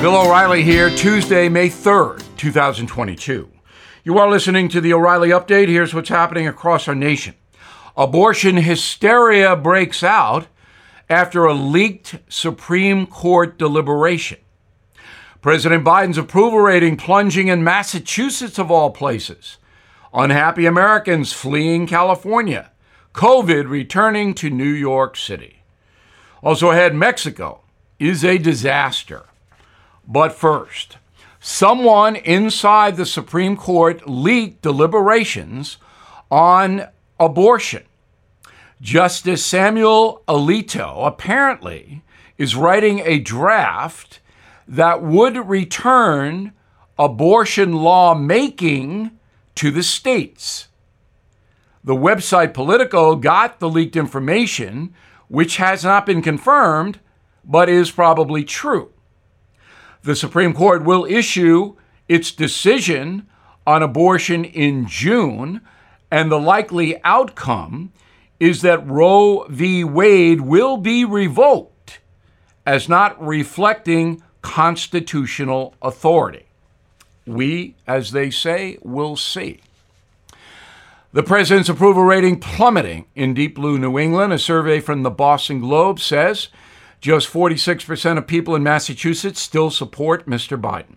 Bill O'Reilly here, Tuesday, May 3rd, 2022. You are listening to the O'Reilly Update. Here's what's happening across our nation. Abortion hysteria breaks out after a leaked Supreme Court deliberation. President Biden's approval rating plunging in Massachusetts, of all places. Unhappy Americans fleeing California. COVID returning to New York City. Also ahead, Mexico is a disaster. But first, someone inside the Supreme Court leaked deliberations on abortion. Justice Samuel Alito apparently is writing a draft that would return abortion law making to the states. The website Politico got the leaked information, which has not been confirmed, but is probably true. The Supreme Court will issue its decision on abortion in June, and the likely outcome is that Roe v. Wade will be revoked as not reflecting constitutional authority. We, as they say, will see. The president's approval rating plummeting in deep blue New England. A survey from the Boston Globe says just 46% of people in Massachusetts still support Mr. Biden.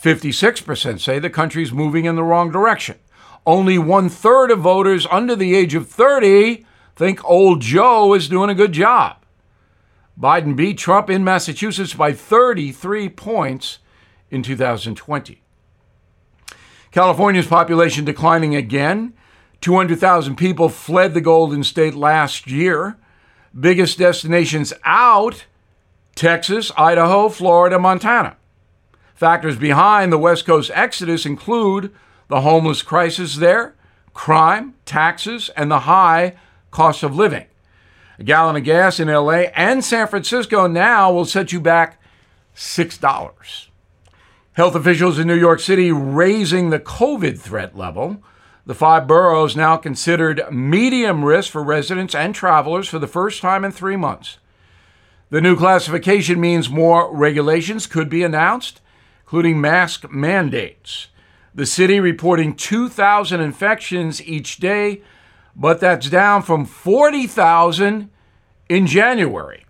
56% say the country's moving in the wrong direction. Only one third of voters under the age of 30 think old Joe is doing a good job. Biden beat Trump in Massachusetts by 33 points in 2020. California's population declining again. 200,000 people fled the Golden State last year. Biggest destinations out Texas, Idaho, Florida, Montana. Factors behind the West Coast exodus include the homeless crisis there, crime, taxes, and the high cost of living. A gallon of gas in LA and San Francisco now will set you back $6. Health officials in New York City raising the COVID threat level. The five boroughs now considered medium risk for residents and travelers for the first time in three months. The new classification means more regulations could be announced, including mask mandates. The city reporting 2,000 infections each day, but that's down from 40,000 in January.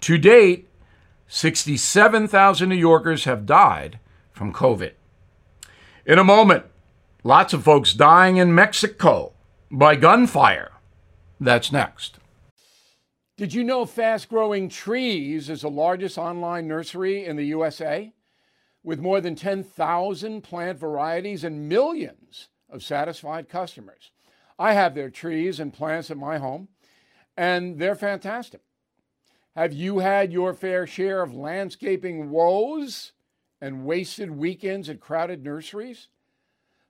To date, 67,000 New Yorkers have died from COVID. In a moment, Lots of folks dying in Mexico by gunfire. That's next. Did you know Fast Growing Trees is the largest online nursery in the USA? With more than 10,000 plant varieties and millions of satisfied customers. I have their trees and plants at my home, and they're fantastic. Have you had your fair share of landscaping woes and wasted weekends at crowded nurseries?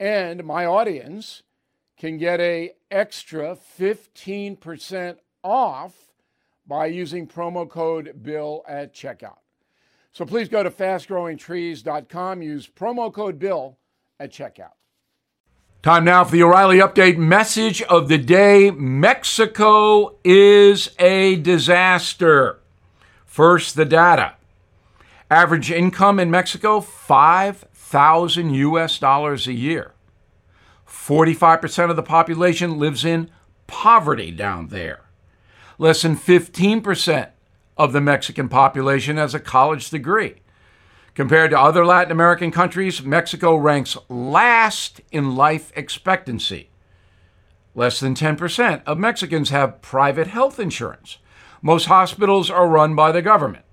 and my audience can get a extra 15% off by using promo code bill at checkout. So please go to fastgrowingtrees.com use promo code bill at checkout. Time now for the o'reilly update message of the day. Mexico is a disaster. First the data. Average income in mexico 5 thousand US dollars a year. 45% of the population lives in poverty down there. Less than 15% of the Mexican population has a college degree. Compared to other Latin American countries, Mexico ranks last in life expectancy. Less than 10% of Mexicans have private health insurance. Most hospitals are run by the government.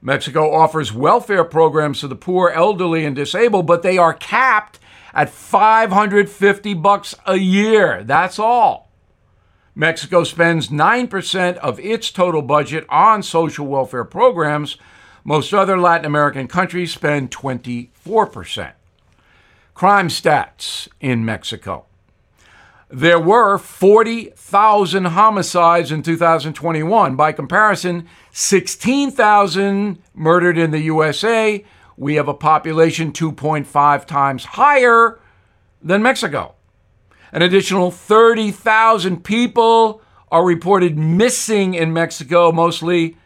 Mexico offers welfare programs to the poor, elderly, and disabled, but they are capped at 550 bucks a year. That's all. Mexico spends 9% of its total budget on social welfare programs, Most other Latin American countries spend 24%. Crime stats in Mexico. There were 40,000 homicides in 2021. By comparison, 16,000 murdered in the USA. We have a population 2.5 times higher than Mexico. An additional 30,000 people are reported missing in Mexico. Mostly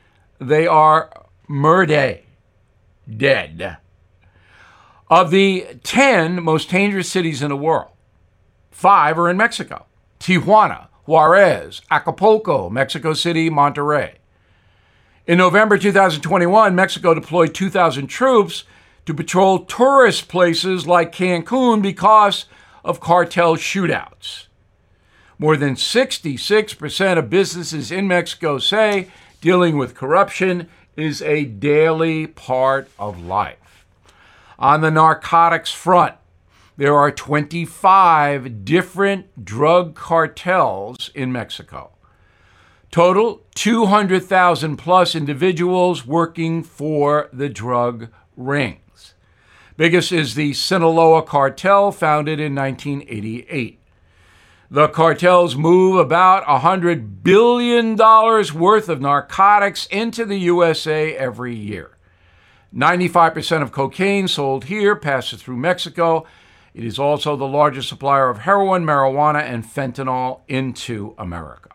they are murdered, dead. Of the 10 most dangerous cities in the world, five are in Mexico Tijuana, Juarez, Acapulco, Mexico City, Monterrey. In November 2021, Mexico deployed 2,000 troops to patrol tourist places like Cancun because of cartel shootouts. More than 66% of businesses in Mexico say dealing with corruption is a daily part of life. On the narcotics front, there are 25 different drug cartels in Mexico. Total 200,000 plus individuals working for the drug rings. Biggest is the Sinaloa cartel, founded in 1988. The cartels move about $100 billion worth of narcotics into the USA every year. 95% of cocaine sold here passes through Mexico. It is also the largest supplier of heroin, marijuana, and fentanyl into America.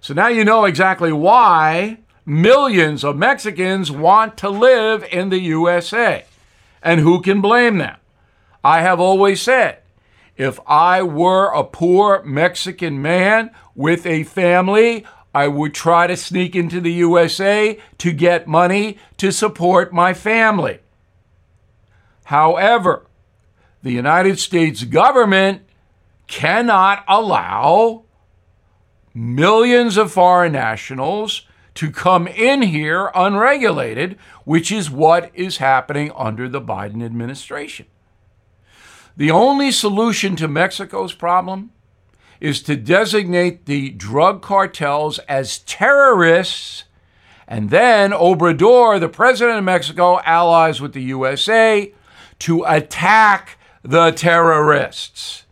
So now you know exactly why millions of Mexicans want to live in the USA. And who can blame them? I have always said if I were a poor Mexican man with a family, I would try to sneak into the USA to get money to support my family. However, the United States government cannot allow millions of foreign nationals to come in here unregulated, which is what is happening under the Biden administration. The only solution to Mexico's problem is to designate the drug cartels as terrorists, and then Obrador, the president of Mexico, allies with the USA to attack the terrorists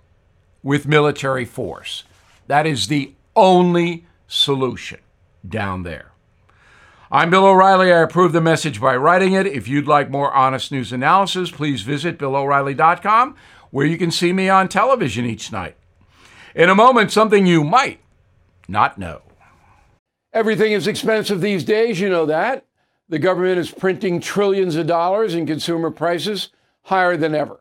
with military force. That is the only solution down there. I'm Bill O'Reilly. I approve the message by writing it. If you'd like more honest news analysis, please visit BillO'Reilly.com where you can see me on television each night. In a moment, something you might not know. Everything is expensive these days, you know that. The government is printing trillions of dollars and consumer prices higher than ever.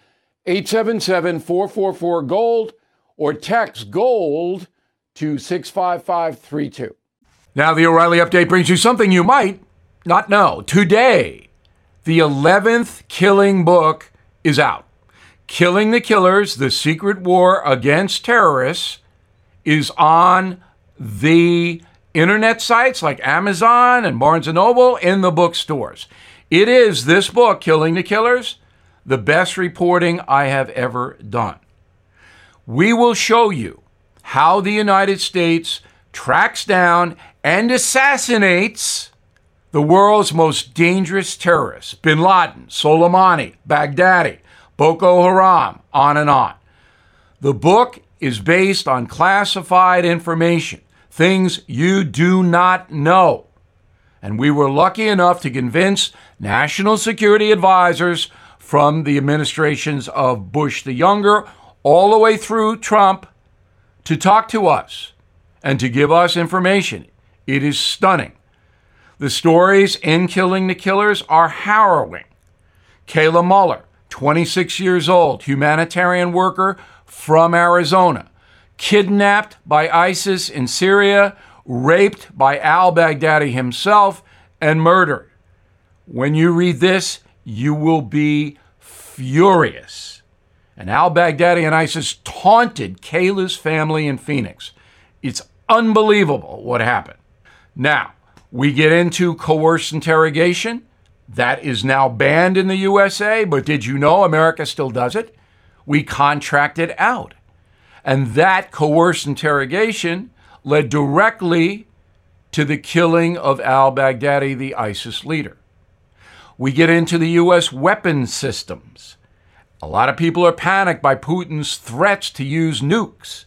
877 444 GOLD, or text GOLD to 65532. Now, the O'Reilly update brings you something you might not know. Today, the 11th killing book is out. Killing the Killers, The Secret War Against Terrorists, is on the internet sites like Amazon and Barnes & Noble in the bookstores. It is this book, Killing the Killers, the best reporting I have ever done. We will show you how the United States tracks down and assassinates the world's most dangerous terrorists bin Laden, Soleimani, Baghdadi, Boko Haram, on and on. The book is based on classified information, things you do not know. And we were lucky enough to convince national security advisors from the administrations of Bush the Younger all the way through Trump to talk to us and to give us information. It is stunning. The stories in Killing the Killers are harrowing. Kayla Mueller, 26 years old, humanitarian worker from Arizona, kidnapped by ISIS in Syria, raped by al Baghdadi himself, and murdered. When you read this, you will be furious. And al Baghdadi and ISIS taunted Kayla's family in Phoenix. It's unbelievable what happened. Now, we get into coerced interrogation. That is now banned in the USA, but did you know America still does it? We contract it out. And that coerced interrogation led directly to the killing of al Baghdadi, the ISIS leader. We get into the U.S. weapons systems. A lot of people are panicked by Putin's threats to use nukes.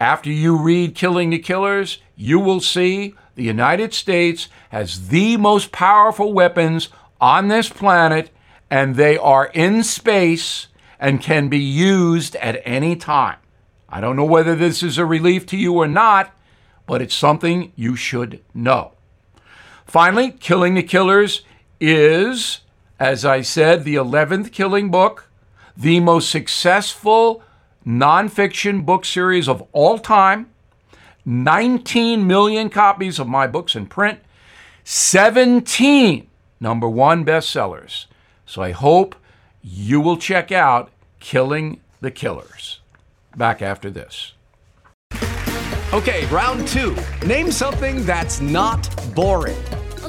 After you read Killing the Killers, you will see the United States has the most powerful weapons on this planet, and they are in space and can be used at any time. I don't know whether this is a relief to you or not, but it's something you should know. Finally, Killing the Killers is, as I said, the 11th killing book, the most successful nonfiction book series of all time. 19 million copies of my books in print, 17 number one bestsellers. So I hope you will check out Killing the Killers. Back after this. Okay, round two. Name something that's not boring.